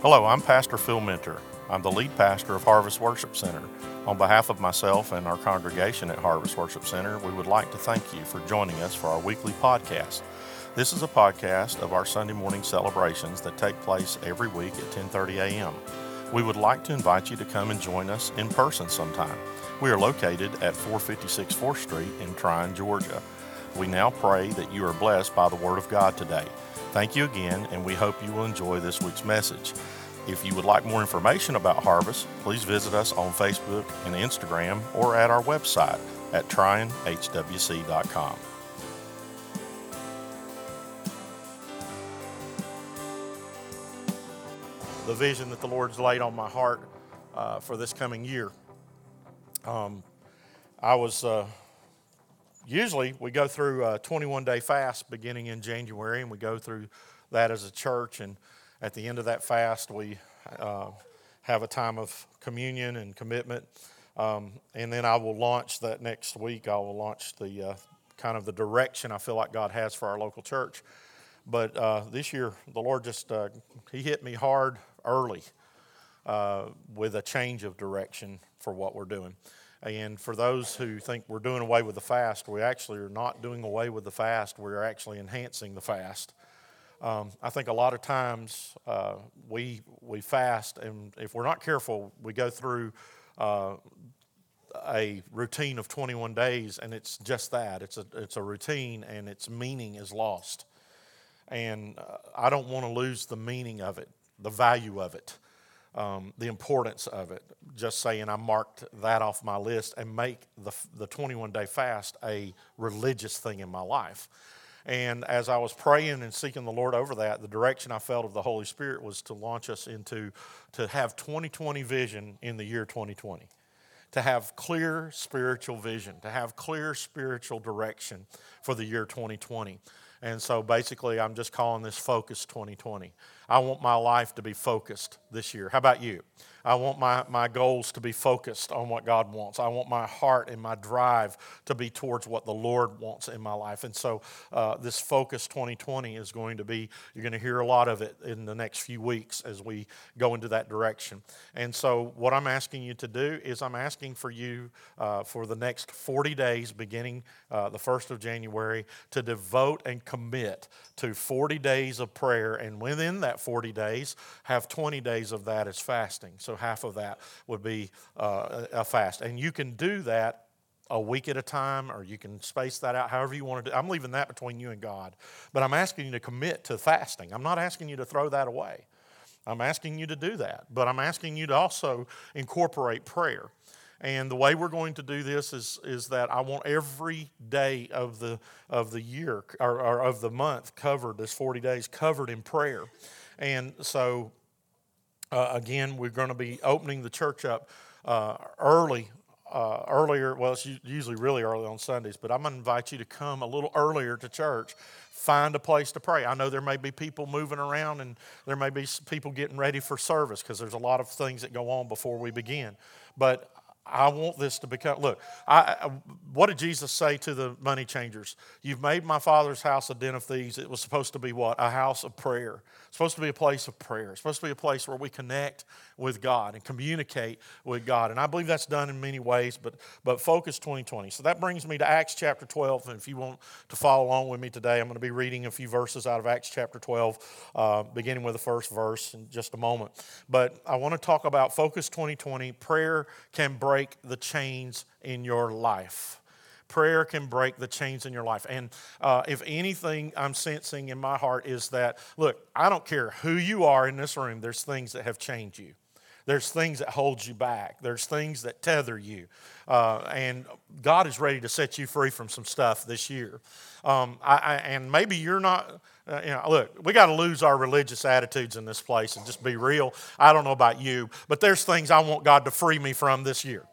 Hello, I'm Pastor Phil Minter. I'm the lead pastor of Harvest Worship Center. On behalf of myself and our congregation at Harvest Worship Center, we would like to thank you for joining us for our weekly podcast. This is a podcast of our Sunday morning celebrations that take place every week at 10:30 a.m. We would like to invite you to come and join us in person sometime. We are located at 456 4th Street in Trion, Georgia. We now pray that you are blessed by the Word of God today. Thank you again, and we hope you will enjoy this week's message. If you would like more information about Harvest, please visit us on Facebook and Instagram or at our website at trionhwc.com. The vision that the Lord's laid on my heart uh, for this coming year. Um, I was uh, usually we go through a 21 day fast beginning in January, and we go through that as a church. And at the end of that fast, we uh, have a time of communion and commitment. Um, and then I will launch that next week. I will launch the uh, kind of the direction I feel like God has for our local church. But uh, this year, the Lord just uh, He hit me hard early uh, with a change of direction for what we're doing. And for those who think we're doing away with the fast, we actually are not doing away with the fast. We're actually enhancing the fast. Um, I think a lot of times uh, we we fast, and if we're not careful, we go through uh, a routine of 21 days, and it's just that. It's a it's a routine, and its meaning is lost. And uh, I don't want to lose the meaning of it, the value of it um, the importance of it. Just saying, I marked that off my list and make the, the 21 day fast a religious thing in my life. And as I was praying and seeking the Lord over that, the direction I felt of the Holy Spirit was to launch us into to have 2020 vision in the year 2020 to have clear spiritual vision, to have clear spiritual direction for the year 2020. And so basically, I'm just calling this Focus 2020. I want my life to be focused this year. How about you? I want my, my goals to be focused on what God wants. I want my heart and my drive to be towards what the Lord wants in my life. And so, uh, this Focus 2020 is going to be, you're going to hear a lot of it in the next few weeks as we go into that direction. And so, what I'm asking you to do is, I'm asking for you uh, for the next 40 days, beginning uh, the 1st of January, to devote and commit to 40 days of prayer. And within that 40 days, have 20 days of that as fasting. So half of that would be uh, a fast. And you can do that a week at a time, or you can space that out however you want to do. I'm leaving that between you and God. But I'm asking you to commit to fasting. I'm not asking you to throw that away. I'm asking you to do that. But I'm asking you to also incorporate prayer. And the way we're going to do this is, is that I want every day of the, of the year or, or of the month covered, this 40 days covered in prayer. And so uh, again, we're going to be opening the church up uh, early. Uh, earlier, well, it's usually really early on Sundays, but I'm going to invite you to come a little earlier to church. Find a place to pray. I know there may be people moving around and there may be people getting ready for service because there's a lot of things that go on before we begin. But I want this to become. Look, I, what did Jesus say to the money changers? You've made my father's house a den of thieves. It was supposed to be what? A house of prayer. Supposed to be a place of prayer. It's supposed to be a place where we connect with God and communicate with God. And I believe that's done in many ways, but, but focus 2020. So that brings me to Acts chapter 12. And if you want to follow along with me today, I'm going to be reading a few verses out of Acts chapter 12, uh, beginning with the first verse in just a moment. But I want to talk about focus 2020. Prayer can break the chains in your life. Prayer can break the chains in your life. And uh, if anything I'm sensing in my heart is that, look, I don't care who you are in this room, there's things that have changed you. There's things that hold you back. There's things that tether you. Uh, and God is ready to set you free from some stuff this year. Um, I, I, and maybe you're not, uh, you know, look, we got to lose our religious attitudes in this place and just be real. I don't know about you, but there's things I want God to free me from this year.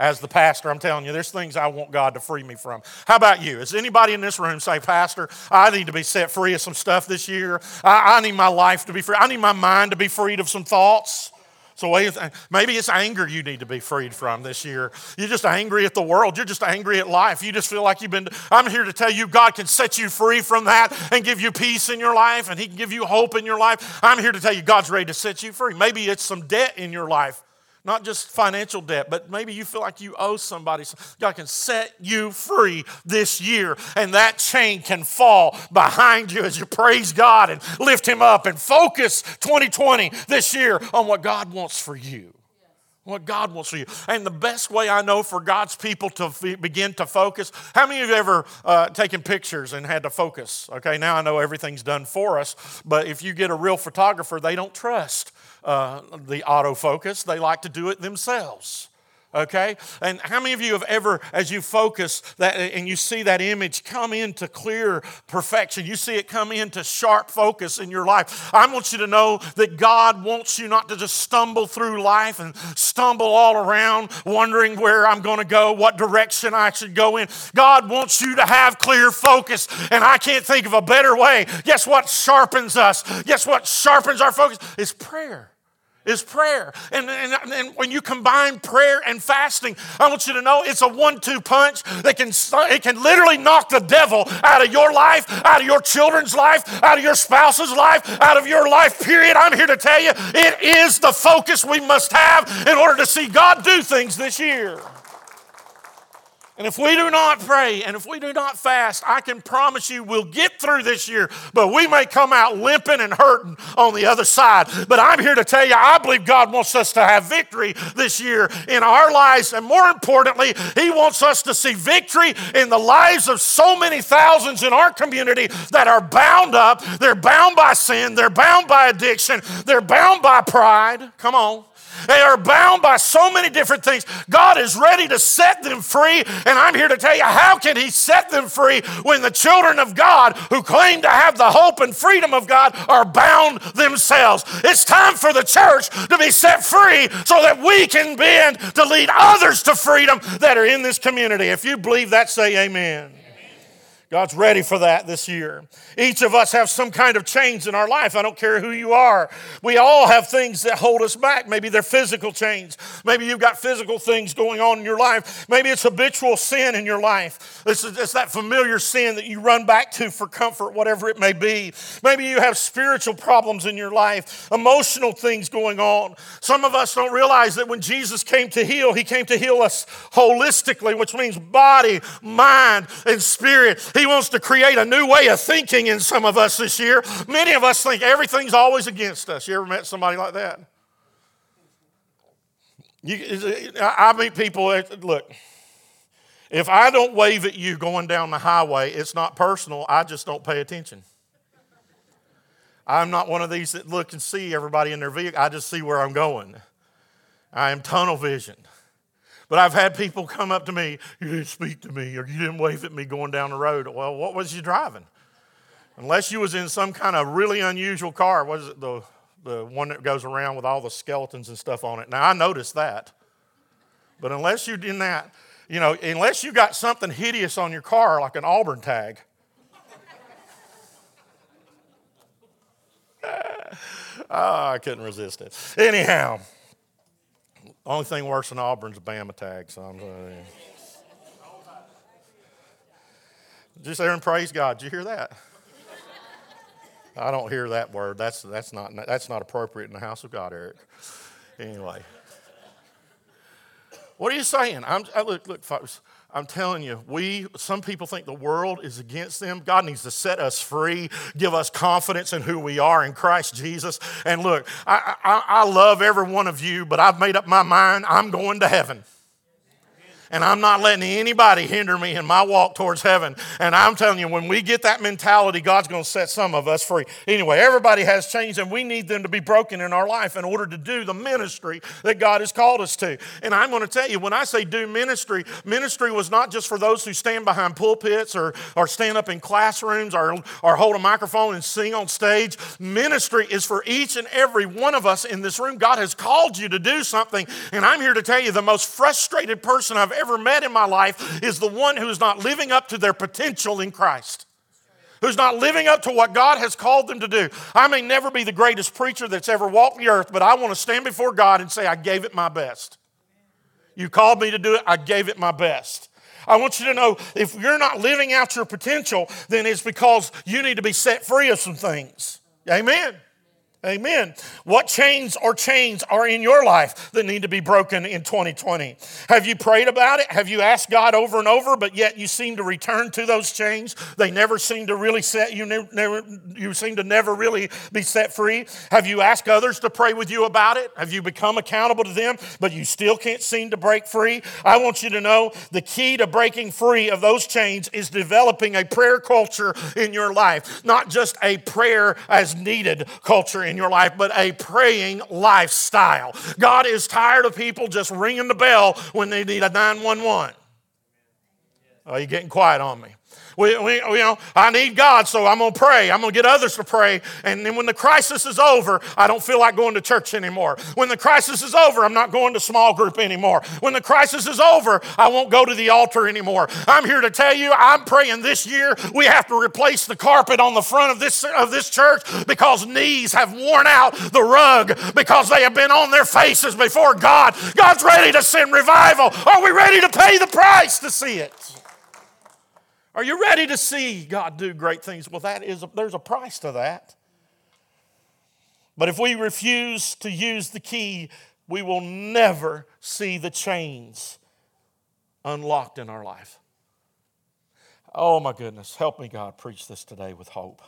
As the pastor, I'm telling you, there's things I want God to free me from. How about you? Is anybody in this room say, Pastor, I need to be set free of some stuff this year? I, I need my life to be free. I need my mind to be freed of some thoughts of, maybe it's anger you need to be freed from this year. You're just angry at the world. You're just angry at life. You just feel like you've been. I'm here to tell you God can set you free from that and give you peace in your life and He can give you hope in your life. I'm here to tell you God's ready to set you free. Maybe it's some debt in your life not just financial debt, but maybe you feel like you owe somebody. God can set you free this year, and that chain can fall behind you as you praise God and lift Him up and focus 2020 this year on what God wants for you. What God wants for you. And the best way I know for God's people to f- begin to focus, how many of you ever uh, taken pictures and had to focus? Okay, now I know everything's done for us, but if you get a real photographer, they don't trust uh, the autofocus, they like to do it themselves okay? And how many of you have ever, as you focus that and you see that image come into clear perfection, you see it come into sharp focus in your life? I want you to know that God wants you not to just stumble through life and stumble all around wondering where I'm going to go, what direction I should go in. God wants you to have clear focus, and I can't think of a better way. Guess what sharpens us? Guess what sharpens our focus? Is prayer is prayer. And, and, and, when you combine prayer and fasting, I want you to know it's a one two punch that can, it can literally knock the devil out of your life, out of your children's life, out of your spouse's life, out of your life, period. I'm here to tell you it is the focus we must have in order to see God do things this year. And if we do not pray and if we do not fast, I can promise you we'll get through this year, but we may come out limping and hurting on the other side. But I'm here to tell you, I believe God wants us to have victory this year in our lives. And more importantly, He wants us to see victory in the lives of so many thousands in our community that are bound up. They're bound by sin, they're bound by addiction, they're bound by pride. Come on. They are bound by so many different things. God is ready to set them free. And I'm here to tell you how can He set them free when the children of God who claim to have the hope and freedom of God are bound themselves? It's time for the church to be set free so that we can begin to lead others to freedom that are in this community. If you believe that, say amen. God's ready for that this year. Each of us have some kind of chains in our life. I don't care who you are. We all have things that hold us back. Maybe they're physical chains. Maybe you've got physical things going on in your life. Maybe it's habitual sin in your life. It's, it's that familiar sin that you run back to for comfort, whatever it may be. Maybe you have spiritual problems in your life, emotional things going on. Some of us don't realize that when Jesus came to heal, he came to heal us holistically, which means body, mind, and spirit. He he wants to create a new way of thinking in some of us this year. Many of us think everything's always against us. You ever met somebody like that? You, I meet people, look, if I don't wave at you going down the highway, it's not personal. I just don't pay attention. I'm not one of these that look and see everybody in their vehicle. I just see where I'm going. I am tunnel vision. But I've had people come up to me, you didn't speak to me, or you didn't wave at me going down the road. Well, what was you driving? Unless you was in some kind of really unusual car, was it the, the one that goes around with all the skeletons and stuff on it? Now, I noticed that. But unless you did that, you know, unless you got something hideous on your car, like an Auburn tag, oh, I couldn't resist it. Anyhow, only thing worse than Auburn's a Bama tag, so I'm. Just there and praise God. Did you hear that? I don't hear that word. That's, that's, not, that's not appropriate in the house of God, Eric. Anyway. What are you saying? I'm, I, look, look, folks. I'm telling you, we, some people think the world is against them. God needs to set us free, give us confidence in who we are in Christ Jesus. And look, I, I, I love every one of you, but I've made up my mind I'm going to heaven and I'm not letting anybody hinder me in my walk towards heaven. And I'm telling you, when we get that mentality, God's going to set some of us free. Anyway, everybody has chains, and we need them to be broken in our life in order to do the ministry that God has called us to. And I'm going to tell you, when I say do ministry, ministry was not just for those who stand behind pulpits or, or stand up in classrooms or, or hold a microphone and sing on stage. Ministry is for each and every one of us in this room. God has called you to do something. And I'm here to tell you the most frustrated person I've ever met in my life is the one who is not living up to their potential in Christ. who's not living up to what God has called them to do. I may never be the greatest preacher that's ever walked the earth, but I want to stand before God and say, I gave it my best. You called me to do it, I gave it my best. I want you to know if you're not living out your potential, then it's because you need to be set free of some things. Amen. Amen. What chains or chains are in your life that need to be broken in 2020? Have you prayed about it? Have you asked God over and over, but yet you seem to return to those chains? They never seem to really set you, never, you seem to never really be set free. Have you asked others to pray with you about it? Have you become accountable to them, but you still can't seem to break free? I want you to know the key to breaking free of those chains is developing a prayer culture in your life, not just a prayer as needed culture in your life, but a praying lifestyle. God is tired of people just ringing the bell when they need a 911. Oh, you're getting quiet on me. We, we, you know, I need God, so I'm going to pray. I'm going to get others to pray. And then when the crisis is over, I don't feel like going to church anymore. When the crisis is over, I'm not going to small group anymore. When the crisis is over, I won't go to the altar anymore. I'm here to tell you, I'm praying this year we have to replace the carpet on the front of this, of this church because knees have worn out the rug because they have been on their faces before God. God's ready to send revival. Are we ready to pay the price to see it? Are you ready to see God do great things? Well, that is a, there's a price to that. But if we refuse to use the key, we will never see the chains unlocked in our life. Oh my goodness, help me, God, preach this today with hope.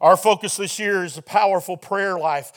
Our focus this year is a powerful prayer life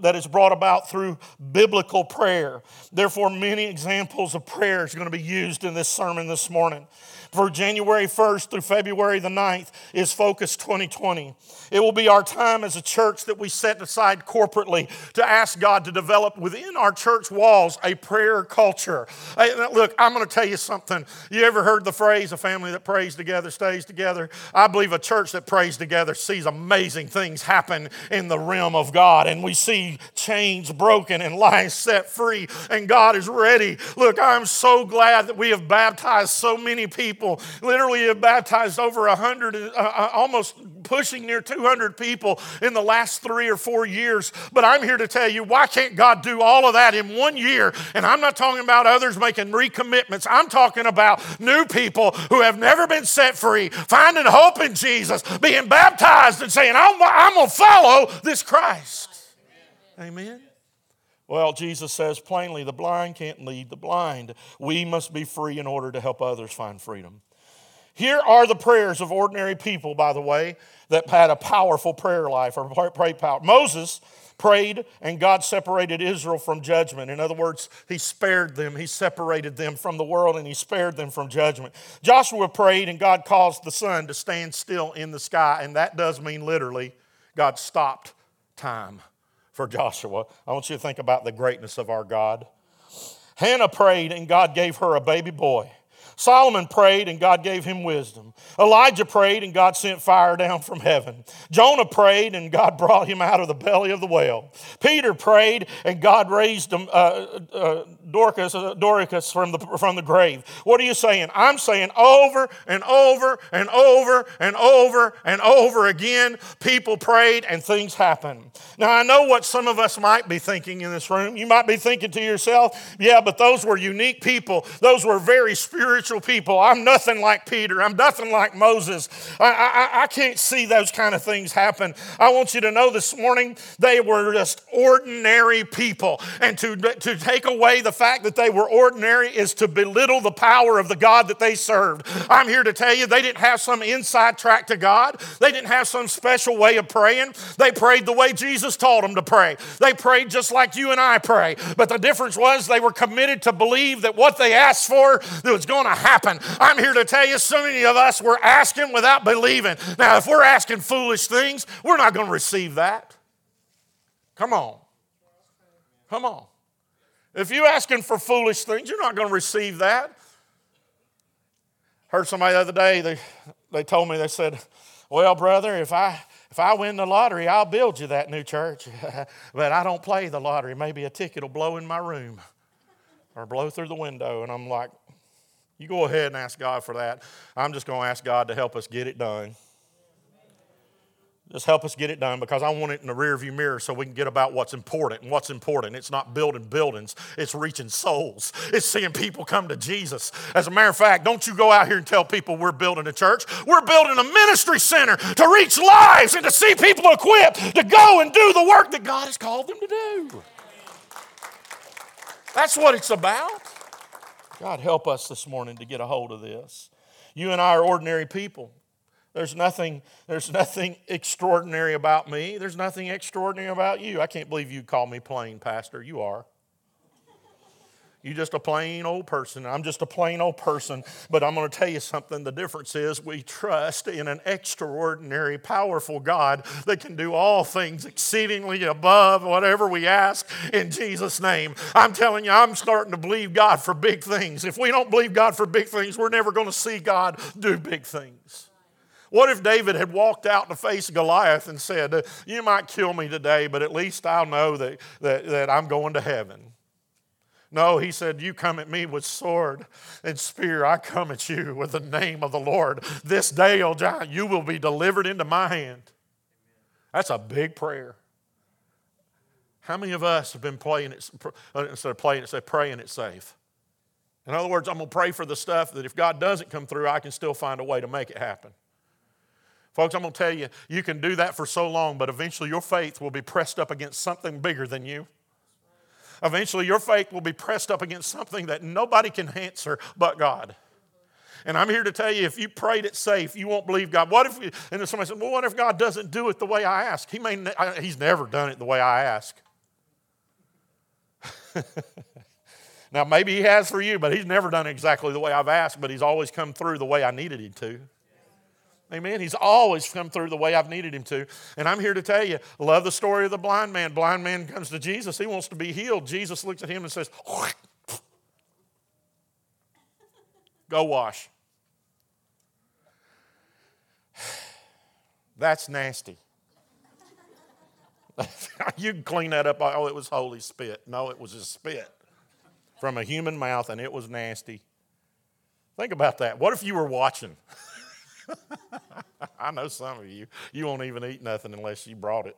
that is brought about through biblical prayer. Therefore, many examples of prayer is going to be used in this sermon this morning for January 1st through February the 9th is Focus 2020. It will be our time as a church that we set aside corporately to ask God to develop within our church walls a prayer culture. Hey, look, I'm going to tell you something. You ever heard the phrase, a family that prays together stays together? I believe a church that prays together sees amazing things happen in the realm of God, and we see chains broken and lives set free, and God is ready. Look, I'm so glad that we have baptized so many people. Literally have baptized over 100, uh, uh, almost pushing near 200 people in the last three or four years. But I'm here to tell you, why can't God do all of that in one year? And I'm not talking about others making recommitments. I'm talking about new people who have never been set free, finding hope in Jesus, being baptized and saying, I'm, I'm going to follow this Christ. Amen. Well, Jesus says plainly the blind can't lead the blind. We must be free in order to help others find freedom. Here are the prayers of ordinary people, by the way, that had a powerful prayer life or pray power. Moses prayed and God separated Israel from judgment. In other words, he spared them, he separated them from the world and he spared them from judgment. Joshua prayed and God caused the sun to stand still in the sky, and that does mean literally God stopped time for Joshua. I want you to think about the greatness of our God. Hannah prayed, and God gave her a baby boy. Solomon prayed and God gave him wisdom. Elijah prayed and God sent fire down from heaven. Jonah prayed and God brought him out of the belly of the whale. Peter prayed and God raised him, uh, uh, Dorcas, uh, from the, from the grave. What are you saying? I'm saying over and over and over and over and over again, people prayed and things happened. Now, I know what some of us might be thinking in this room. You might be thinking to yourself, yeah, but those were unique people. Those were very spiritual spiritual people. I'm nothing like Peter. I'm nothing like Moses. I, I, I can't see those kind of things happen. I want you to know this morning they were just ordinary people. And to, to take away the fact that they were ordinary is to belittle the power of the God that they served. I'm here to tell you they didn't have some inside track to God, they didn't have some special way of praying. They prayed the way Jesus taught them to pray. They prayed just like you and I pray. But the difference was they were committed to believe that what they asked for was going to happen. I'm here to tell you, so many of us, we're asking without believing. Now, if we're asking foolish things, we're not going to receive that. Come on. Come on. If you're asking for foolish things, you're not going to receive that. Heard somebody the other day, they, they told me, they said, Well, brother, if I if I win the lottery, I'll build you that new church. but I don't play the lottery. Maybe a ticket will blow in my room or blow through the window. And I'm like, you go ahead and ask God for that. I'm just going to ask God to help us get it done. Just help us get it done because I want it in the rearview mirror so we can get about what's important. And what's important, it's not building buildings, it's reaching souls. It's seeing people come to Jesus. As a matter of fact, don't you go out here and tell people we're building a church. We're building a ministry center to reach lives and to see people equipped to go and do the work that God has called them to do. That's what it's about. God, help us this morning to get a hold of this. You and I are ordinary people. There's nothing, there's nothing extraordinary about me. There's nothing extraordinary about you. I can't believe you call me plain, Pastor. You are. You're just a plain old person. I'm just a plain old person. But I'm going to tell you something. The difference is we trust in an extraordinary, powerful God that can do all things exceedingly above whatever we ask in Jesus' name. I'm telling you, I'm starting to believe God for big things. If we don't believe God for big things, we're never going to see God do big things. What if David had walked out the face Goliath and said, You might kill me today, but at least I'll know that, that, that I'm going to heaven? No, he said, You come at me with sword and spear. I come at you with the name of the Lord. This day, O giant, you will be delivered into my hand. That's a big prayer. How many of us have been playing it, uh, instead of playing it, say praying it safe? In other words, I'm going to pray for the stuff that if God doesn't come through, I can still find a way to make it happen. Folks, I'm going to tell you, you can do that for so long, but eventually your faith will be pressed up against something bigger than you. Eventually your faith will be pressed up against something that nobody can answer but God. And I'm here to tell you, if you prayed it safe, you won't believe God. What if, and then somebody said, well, what if God doesn't do it the way I ask? He may, he's never done it the way I ask. now, maybe he has for you, but he's never done exactly the way I've asked, but he's always come through the way I needed him to. Amen. He's always come through the way I've needed him to. And I'm here to tell you, love the story of the blind man. Blind man comes to Jesus. He wants to be healed. Jesus looks at him and says, Go wash. That's nasty. you can clean that up. Oh, it was holy spit. No, it was a spit from a human mouth, and it was nasty. Think about that. What if you were watching? I know some of you, you won't even eat nothing unless you brought it.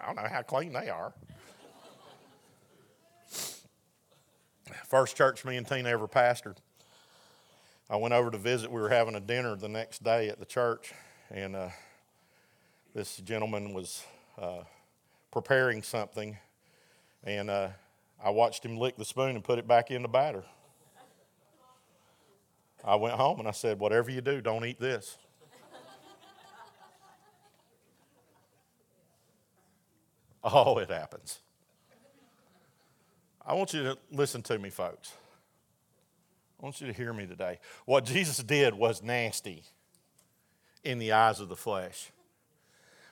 I don't know how clean they are. First church me and Tina ever pastored. I went over to visit. We were having a dinner the next day at the church, and uh, this gentleman was uh, preparing something, and uh, I watched him lick the spoon and put it back in the batter. I went home and I said, Whatever you do, don't eat this. oh, it happens. I want you to listen to me, folks. I want you to hear me today. What Jesus did was nasty in the eyes of the flesh.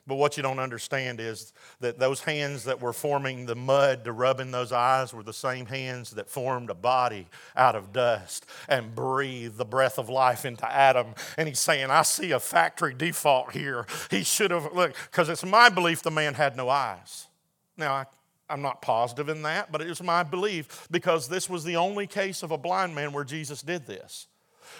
But what you don't understand is that those hands that were forming the mud to rub in those eyes were the same hands that formed a body out of dust and breathed the breath of life into Adam. And he's saying, I see a factory default here. He should have, look, because it's my belief the man had no eyes. Now, I, I'm not positive in that, but it is my belief because this was the only case of a blind man where Jesus did this.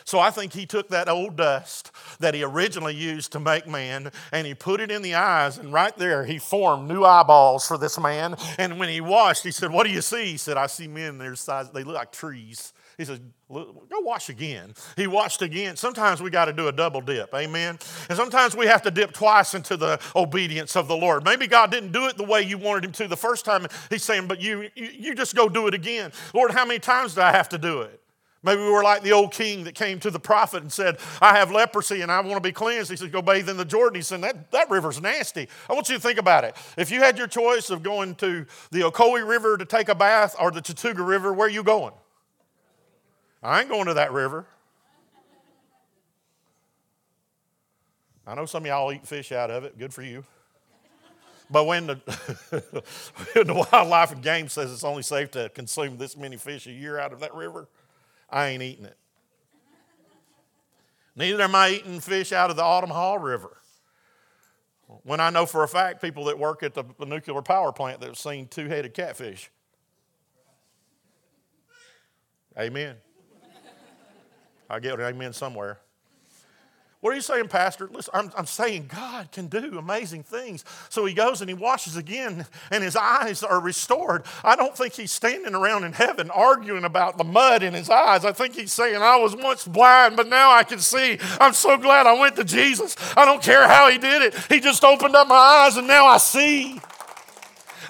So I think he took that old dust that he originally used to make man and he put it in the eyes, and right there he formed new eyeballs for this man. And when he washed, he said, What do you see? He said, I see men, their size, they look like trees. He said, Go wash again. He washed again. Sometimes we got to do a double dip. Amen. And sometimes we have to dip twice into the obedience of the Lord. Maybe God didn't do it the way you wanted him to the first time. He's saying, But you, you, you just go do it again. Lord, how many times do I have to do it? Maybe we were like the old king that came to the prophet and said, I have leprosy and I want to be cleansed. He said, Go bathe in the Jordan. He said, That, that river's nasty. I want you to think about it. If you had your choice of going to the Ocoee River to take a bath or the Chattooga River, where are you going? I ain't going to that river. I know some of y'all eat fish out of it. Good for you. But when the, when the wildlife and game says it's only safe to consume this many fish a year out of that river, I ain't eating it. Neither am I eating fish out of the Altamaha River. When I know for a fact people that work at the nuclear power plant that have seen two headed catfish. Amen. I get an amen somewhere. What are you saying, Pastor? Listen, I'm, I'm, saying God can do amazing things. So he goes and he washes again, and his eyes are restored. I don't think he's standing around in heaven arguing about the mud in his eyes. I think he's saying, I was once blind, but now I can see. I'm so glad I went to Jesus. I don't care how he did it, he just opened up my eyes, and now I see.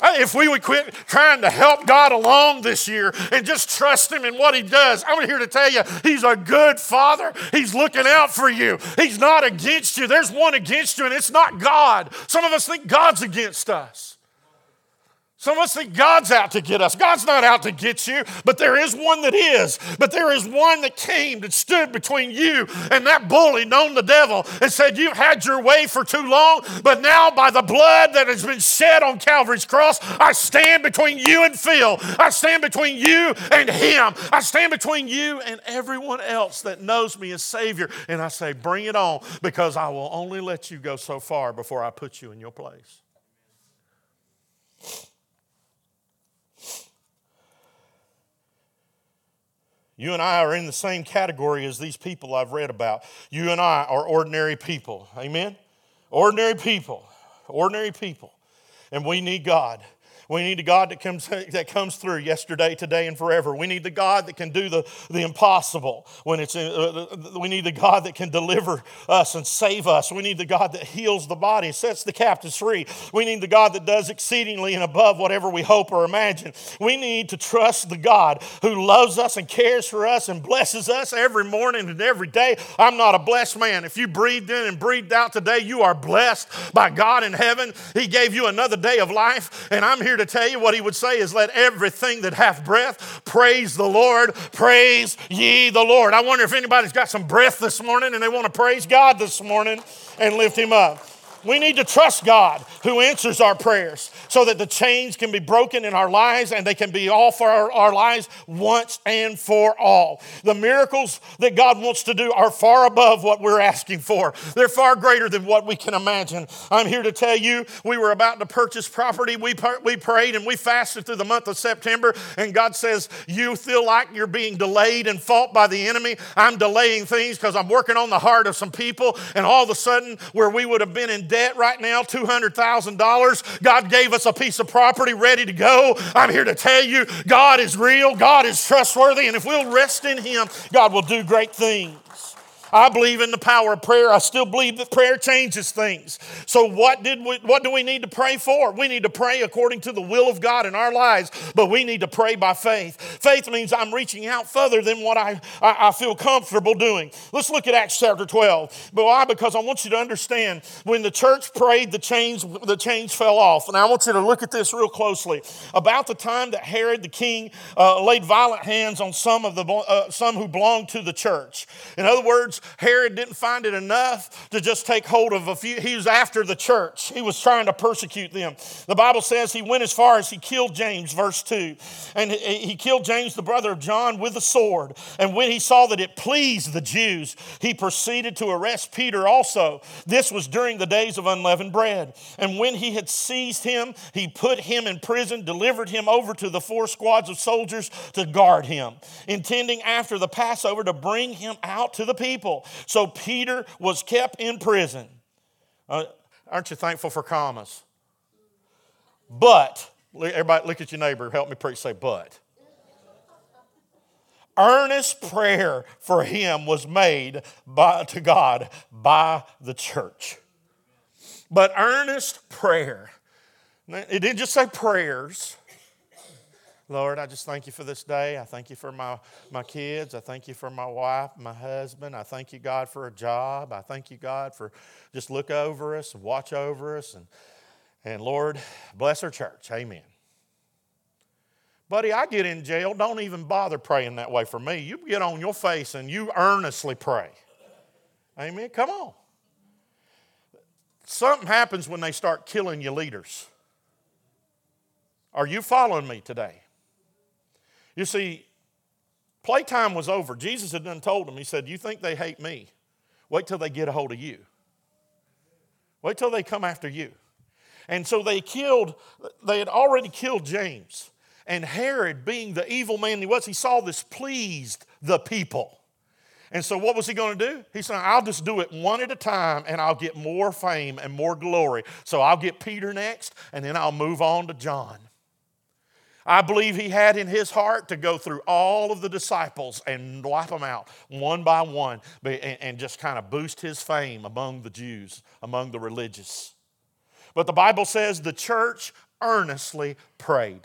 Uh, if we would quit trying to help God along this year and just trust Him in what He does, I'm here to tell you, He's a good Father. He's looking out for you. He's not against you. There's one against you, and it's not God. Some of us think God's against us. Some of us think God's out to get us. God's not out to get you, but there is one that is. But there is one that came that stood between you and that bully known the devil and said, You've had your way for too long, but now by the blood that has been shed on Calvary's cross, I stand between you and Phil. I stand between you and him. I stand between you and everyone else that knows me as Savior. And I say, Bring it on because I will only let you go so far before I put you in your place. You and I are in the same category as these people I've read about. You and I are ordinary people. Amen? Ordinary people. Ordinary people. And we need God. We need a God that comes, that comes through yesterday, today, and forever. We need the God that can do the, the impossible. When it's uh, we need the God that can deliver us and save us. We need the God that heals the body sets the captives free. We need the God that does exceedingly and above whatever we hope or imagine. We need to trust the God who loves us and cares for us and blesses us every morning and every day. I'm not a blessed man. If you breathed in and breathed out today, you are blessed by God in heaven. He gave you another day of life, and I'm here here to tell you what he would say is let everything that hath breath praise the Lord. Praise ye the Lord. I wonder if anybody's got some breath this morning and they want to praise God this morning and lift him up. We need to trust God who answers our prayers so that the chains can be broken in our lives and they can be off our, our lives once and for all. The miracles that God wants to do are far above what we're asking for, they're far greater than what we can imagine. I'm here to tell you we were about to purchase property. We, we prayed and we fasted through the month of September, and God says, You feel like you're being delayed and fought by the enemy. I'm delaying things because I'm working on the heart of some people, and all of a sudden, where we would have been in debt right now, $200,000. God gave us a piece of property ready to go. I'm here to tell you God is real, God is trustworthy, and if we'll rest in Him, God will do great things. I believe in the power of prayer. I still believe that prayer changes things. So what did we, what do we need to pray for? We need to pray according to the will of God in our lives, but we need to pray by faith. Faith means I'm reaching out further than what I, I, I feel comfortable doing. Let's look at Acts chapter 12. But why? Because I want you to understand when the church prayed, the chains, the chains fell off. And I want you to look at this real closely. About the time that Herod the king uh, laid violent hands on some of the uh, some who belonged to the church. In other words, Herod didn't find it enough to just take hold of a few. He was after the church, he was trying to persecute them. The Bible says he went as far as he killed James, verse 2. And he killed James, the brother of John, with a sword. And when he saw that it pleased the Jews, he proceeded to arrest Peter also. This was during the days of unleavened bread. And when he had seized him, he put him in prison, delivered him over to the four squads of soldiers to guard him, intending after the Passover to bring him out to the people. So Peter was kept in prison. Uh, aren't you thankful for commas? But, everybody look at your neighbor, help me preach, say, but. Earnest prayer for him was made by, to God by the church. But earnest prayer, it didn't just say prayers, Lord, I just thank you for this day. I thank you for my, my kids. I thank you for my wife, my husband. I thank you, God, for a job. I thank you, God, for just look over us and watch over us. And, and Lord, bless our church. Amen. Buddy, I get in jail. Don't even bother praying that way for me. You get on your face and you earnestly pray. Amen. Come on. Something happens when they start killing your leaders. Are you following me today? You see, playtime was over. Jesus had done told them, He said, You think they hate me? Wait till they get a hold of you. Wait till they come after you. And so they killed, they had already killed James. And Herod, being the evil man he was, he saw this pleased the people. And so, what was he going to do? He said, I'll just do it one at a time and I'll get more fame and more glory. So, I'll get Peter next and then I'll move on to John. I believe he had in his heart to go through all of the disciples and wipe them out one by one and just kind of boost his fame among the Jews, among the religious. But the Bible says the church earnestly prayed.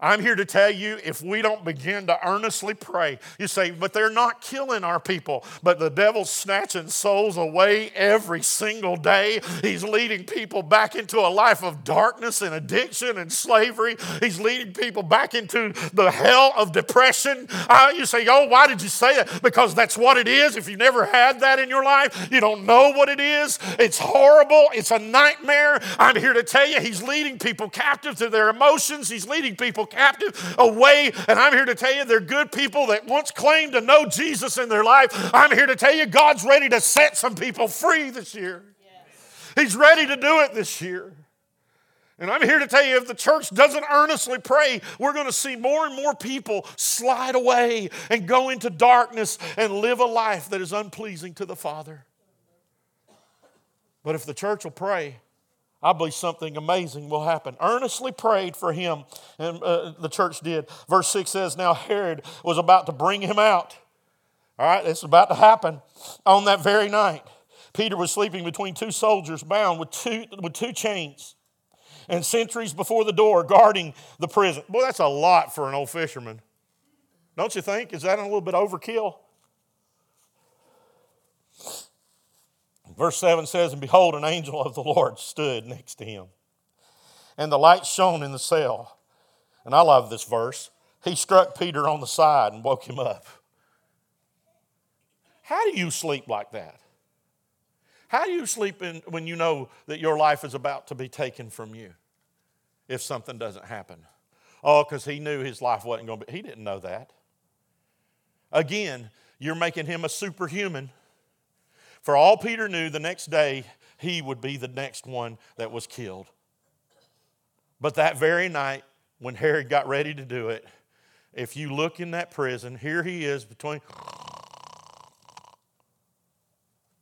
I'm here to tell you if we don't begin to earnestly pray, you say, but they're not killing our people, but the devil's snatching souls away every single day. He's leading people back into a life of darkness and addiction and slavery. He's leading people back into the hell of depression. Uh, you say, oh, why did you say that? Because that's what it is. If you never had that in your life, you don't know what it is. It's horrible, it's a nightmare. I'm here to tell you, he's leading people captive to their emotions, he's leading people captive away. And I'm here to tell you, they're good people that once claimed to know Jesus in their life. I'm here to tell you, God's ready to set some people free this year. Yes. He's ready to do it this year. And I'm here to tell you if the church doesn't earnestly pray, we're going to see more and more people slide away and go into darkness and live a life that is unpleasing to the Father. But if the church will pray, I believe something amazing will happen. Earnestly prayed for him, and uh, the church did. Verse 6 says, Now Herod was about to bring him out. All right, it's about to happen on that very night. Peter was sleeping between two soldiers bound with two, with two chains and sentries before the door guarding the prison. Boy, that's a lot for an old fisherman. Don't you think? Is that a little bit overkill? Verse 7 says, And behold, an angel of the Lord stood next to him. And the light shone in the cell. And I love this verse. He struck Peter on the side and woke him up. How do you sleep like that? How do you sleep in, when you know that your life is about to be taken from you if something doesn't happen? Oh, because he knew his life wasn't going to be. He didn't know that. Again, you're making him a superhuman for all Peter knew, the next day he would be the next one that was killed. But that very night, when Herod got ready to do it, if you look in that prison, here he is between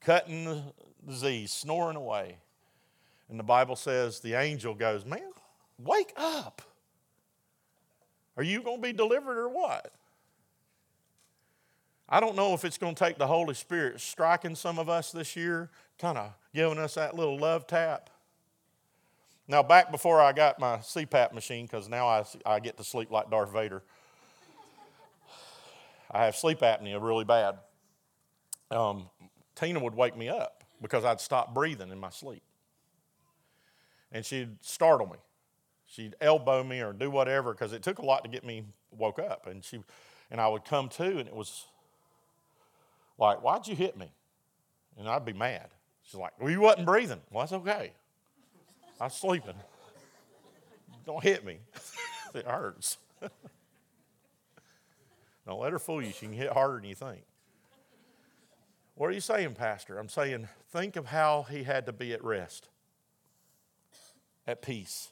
cutting the disease, snoring away. And the Bible says the angel goes, Man, wake up. Are you going to be delivered or what? I don't know if it's going to take the Holy Spirit striking some of us this year, kind of giving us that little love tap. Now, back before I got my CPAP machine, because now I, I get to sleep like Darth Vader, I have sleep apnea really bad. Um, Tina would wake me up because I'd stop breathing in my sleep. And she'd startle me. She'd elbow me or do whatever because it took a lot to get me woke up. And, she, and I would come to, and it was like, why'd you hit me? And I'd be mad. She's like, well, you wasn't breathing. Well, that's okay. I was sleeping. Don't hit me. it hurts. Don't let her fool you. She can hit harder than you think. What are you saying, Pastor? I'm saying, think of how he had to be at rest, at peace.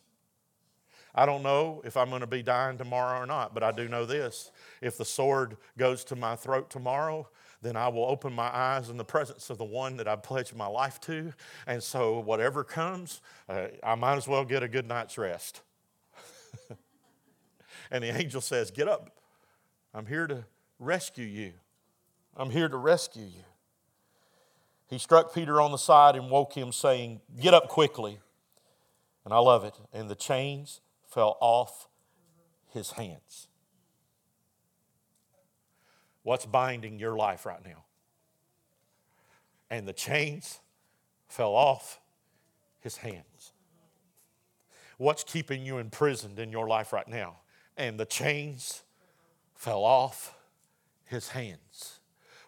I don't know if I'm going to be dying tomorrow or not, but I do know this. If the sword goes to my throat tomorrow, then I will open my eyes in the presence of the one that I've pledged my life to. And so, whatever comes, uh, I might as well get a good night's rest. and the angel says, Get up. I'm here to rescue you. I'm here to rescue you. He struck Peter on the side and woke him, saying, Get up quickly. And I love it. And the chains fell off his hands. What's binding your life right now? And the chains fell off his hands. What's keeping you imprisoned in your life right now? And the chains fell off his hands.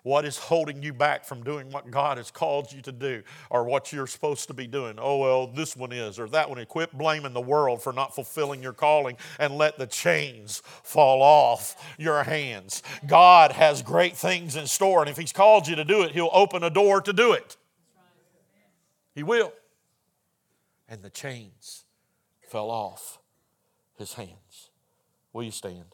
What is holding you back from doing what God has called you to do or what you're supposed to be doing? Oh, well, this one is or that one. Quit blaming the world for not fulfilling your calling and let the chains fall off your hands. God has great things in store, and if He's called you to do it, He'll open a door to do it. He will. And the chains fell off His hands. Will you stand?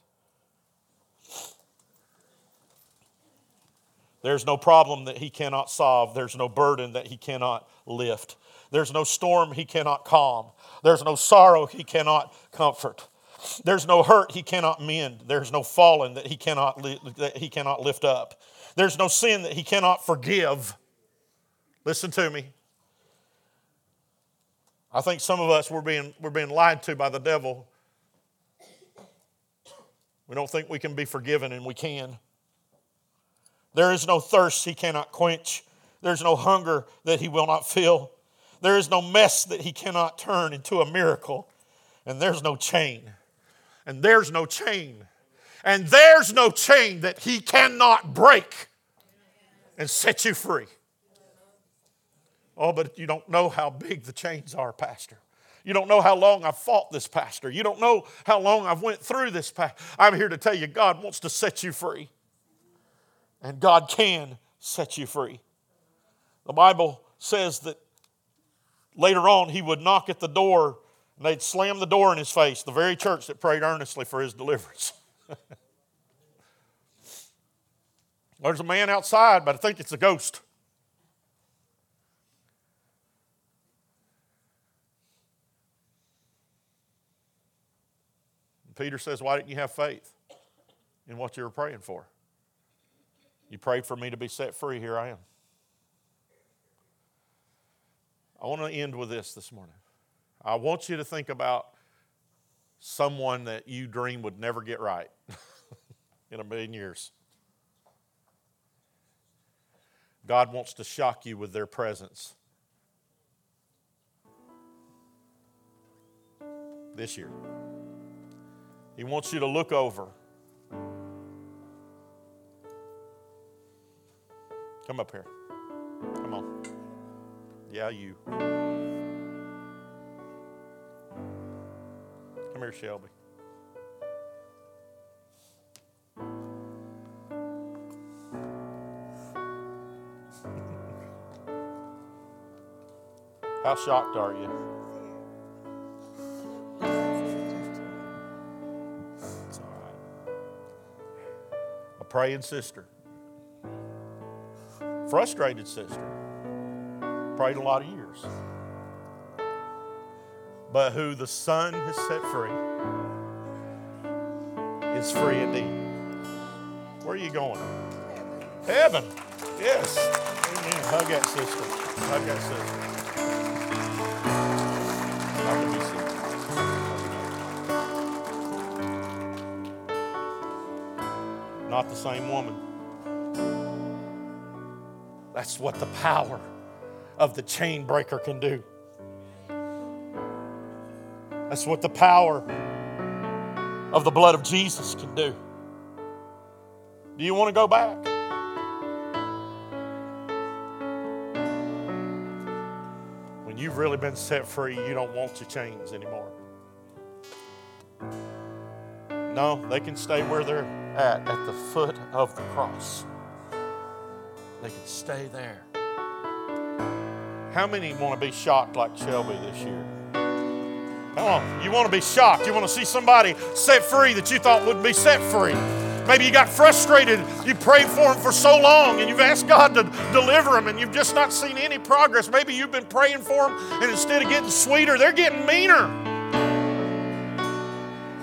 There's no problem that he cannot solve. There's no burden that he cannot lift. There's no storm he cannot calm. There's no sorrow he cannot comfort. There's no hurt he cannot mend. There's no fallen that he cannot, li- that he cannot lift up. There's no sin that he cannot forgive. Listen to me. I think some of us we're being, we're being lied to by the devil. We don't think we can be forgiven, and we can. There is no thirst he cannot quench. There's no hunger that he will not fill. There is no mess that he cannot turn into a miracle. And there's no chain. And there's no chain. And there's no chain that he cannot break and set you free. Oh, but you don't know how big the chains are, Pastor. You don't know how long I've fought this, Pastor. You don't know how long I've went through this. I'm here to tell you God wants to set you free. And God can set you free. The Bible says that later on he would knock at the door and they'd slam the door in his face, the very church that prayed earnestly for his deliverance. There's a man outside, but I think it's a ghost. Peter says, Why didn't you have faith in what you were praying for? You prayed for me to be set free. Here I am. I want to end with this this morning. I want you to think about someone that you dream would never get right in a million years. God wants to shock you with their presence this year. He wants you to look over. Come up here. Come on. Yeah, you. Come here, Shelby. How shocked are you? A praying sister, frustrated sister, prayed a lot of years, but who the Son has set free is free indeed. Where are you going? Heaven. Heaven. Yes. Amen. Hug that sister. Hug that sister. not the same woman. That's what the power of the chain breaker can do. That's what the power of the blood of Jesus can do. Do you want to go back? When you've really been set free, you don't want your chains anymore. No, they can stay where they're at, at the foot of the cross. They can stay there. How many want to be shocked like Shelby this year? Come on, you want to be shocked. You want to see somebody set free that you thought would be set free. Maybe you got frustrated. You prayed for them for so long and you've asked God to deliver them and you've just not seen any progress. Maybe you've been praying for them and instead of getting sweeter, they're getting meaner.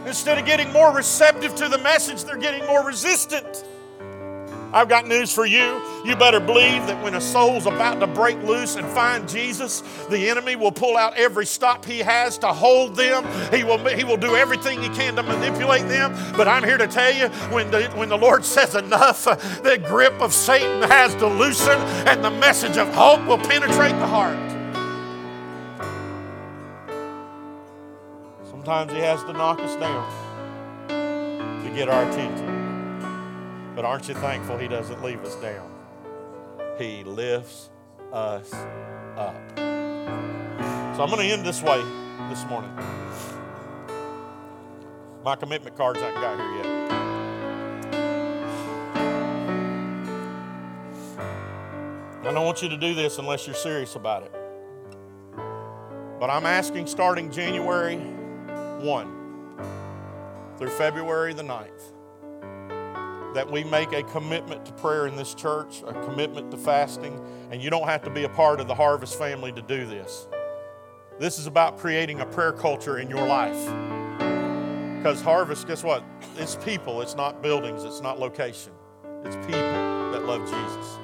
Instead of getting more receptive to the message, they're getting more resistant. I've got news for you. You better believe that when a soul's about to break loose and find Jesus, the enemy will pull out every stop he has to hold them. He will, he will do everything he can to manipulate them. But I'm here to tell you when the, when the Lord says enough, the grip of Satan has to loosen and the message of hope will penetrate the heart. Sometimes He has to knock us down to get our attention. But aren't you thankful He doesn't leave us down? He lifts us up. So I'm going to end this way this morning. My commitment cards I got here yet. I don't want you to do this unless you're serious about it. But I'm asking starting January 1 through February the 9th that we make a commitment to prayer in this church, a commitment to fasting, and you don't have to be a part of the Harvest family to do this. This is about creating a prayer culture in your life. Because Harvest, guess what? It's people, it's not buildings, it's not location. It's people that love Jesus.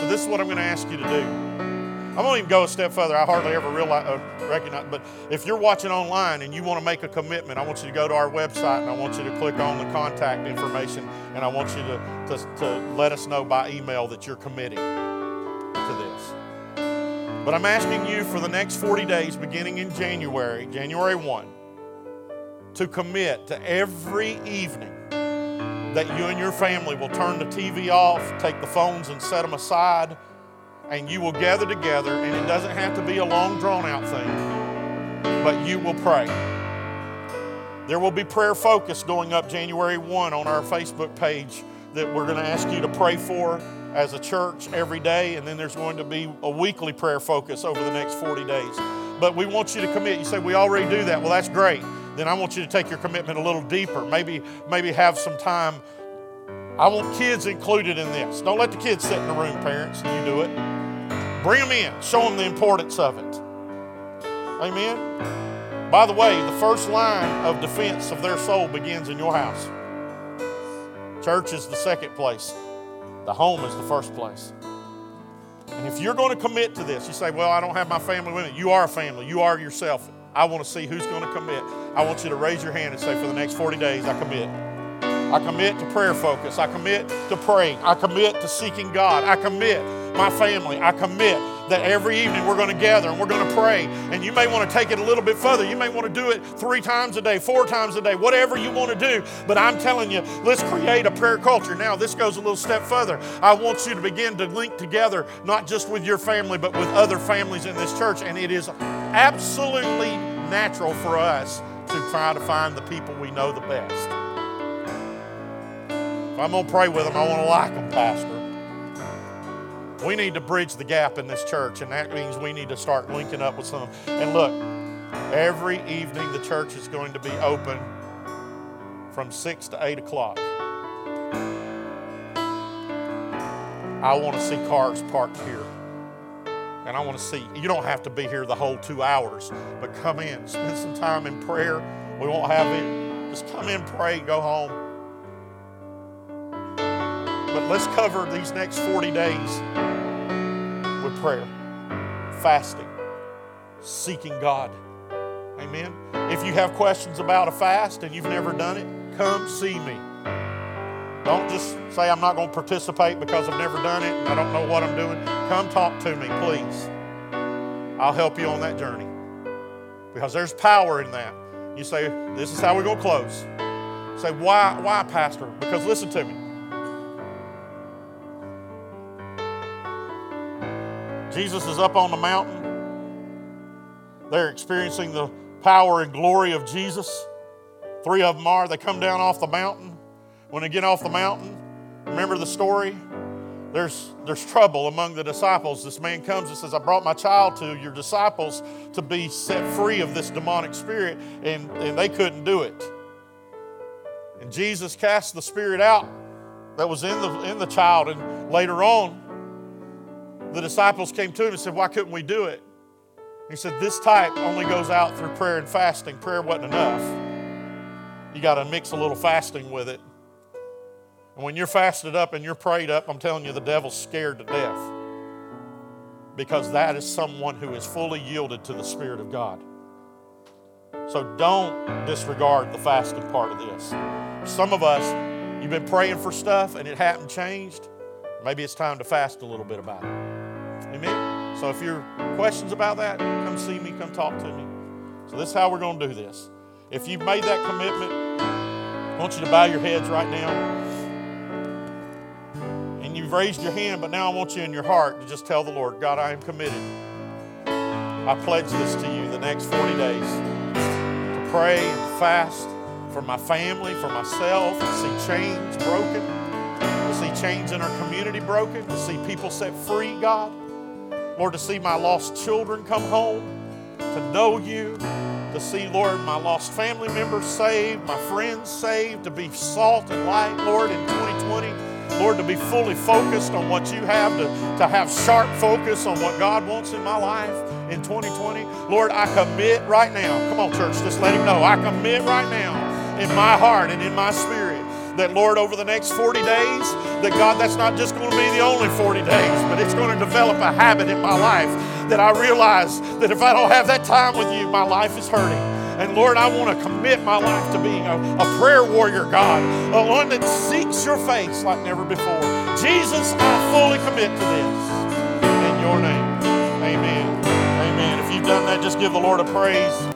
So, this is what I'm going to ask you to do. I'm going to even go a step further. I hardly ever realize, uh, recognize, but if you're watching online and you want to make a commitment, I want you to go to our website and I want you to click on the contact information and I want you to, to, to let us know by email that you're committing to this. But I'm asking you for the next 40 days, beginning in January, January 1, to commit to every evening that you and your family will turn the TV off, take the phones and set them aside and you will gather together, and it doesn't have to be a long, drawn out thing, but you will pray. There will be prayer focus going up January 1 on our Facebook page that we're going to ask you to pray for as a church every day, and then there's going to be a weekly prayer focus over the next 40 days. But we want you to commit. You say, We already do that. Well, that's great. Then I want you to take your commitment a little deeper. Maybe, maybe have some time. I want kids included in this. Don't let the kids sit in the room, parents, you do it. Bring them in, show them the importance of it. Amen. By the way, the first line of defense of their soul begins in your house. Church is the second place, the home is the first place. And if you're going to commit to this, you say, Well, I don't have my family with me. You are a family, you are yourself. I want to see who's going to commit. I want you to raise your hand and say, For the next 40 days, I commit. I commit to prayer focus. I commit to praying. I commit to seeking God. I commit my family. I commit that every evening we're going to gather and we're going to pray. And you may want to take it a little bit further. You may want to do it three times a day, four times a day, whatever you want to do. But I'm telling you, let's create a prayer culture. Now, this goes a little step further. I want you to begin to link together, not just with your family, but with other families in this church. And it is absolutely natural for us to try to find the people we know the best. I'm going to pray with them, I want to like them, Pastor. We need to bridge the gap in this church, and that means we need to start linking up with some. And look, every evening the church is going to be open from 6 to 8 o'clock. I want to see cars parked here. And I want to see, you don't have to be here the whole two hours, but come in, spend some time in prayer. We won't have it. Just come in, pray, go home. But let's cover these next 40 days with prayer, fasting, seeking God. Amen. If you have questions about a fast and you've never done it, come see me. Don't just say, I'm not going to participate because I've never done it and I don't know what I'm doing. Come talk to me, please. I'll help you on that journey because there's power in that. You say, This is how we're going to close. say, Why, why, Pastor? Because listen to me. Jesus is up on the mountain. They're experiencing the power and glory of Jesus. Three of them are. They come down off the mountain. When they get off the mountain, remember the story? There's, there's trouble among the disciples. This man comes and says, I brought my child to your disciples to be set free of this demonic spirit, and, and they couldn't do it. And Jesus cast the spirit out that was in the, in the child, and later on, the disciples came to him and said, Why couldn't we do it? He said, This type only goes out through prayer and fasting. Prayer wasn't enough. You got to mix a little fasting with it. And when you're fasted up and you're prayed up, I'm telling you, the devil's scared to death. Because that is someone who is fully yielded to the Spirit of God. So don't disregard the fasting part of this. Some of us, you've been praying for stuff and it hadn't changed. Maybe it's time to fast a little bit about it. Amen. So if you have questions about that, come see me, come talk to me. So this is how we're going to do this. If you've made that commitment, I want you to bow your heads right now. And you've raised your hand, but now I want you in your heart to just tell the Lord, God, I am committed. I pledge this to you the next 40 days to pray and fast for my family, for myself, to see chains broken, to see chains in our community broken, to see people set free, God. Lord, to see my lost children come home, to know you, to see, Lord, my lost family members saved, my friends saved, to be salt and light, Lord, in 2020. Lord, to be fully focused on what you have, to, to have sharp focus on what God wants in my life in 2020. Lord, I commit right now. Come on, church, just let him know. I commit right now in my heart and in my spirit that, Lord, over the next 40 days, that God, that's not just going to be the only 40 days, but it's going to develop a habit in my life that I realize that if I don't have that time with you, my life is hurting. And Lord, I want to commit my life to being a, a prayer warrior, God, a one that seeks your face like never before. Jesus, I fully commit to this. In your name, amen. Amen. If you've done that, just give the Lord a praise.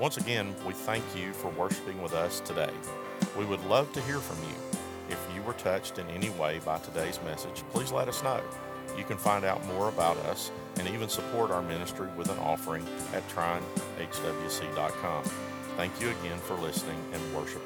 Once again, we thank you for worshiping with us today. We would love to hear from you. If you were touched in any way by today's message, please let us know. You can find out more about us and even support our ministry with an offering at trionhwc.com. Thank you again for listening and worship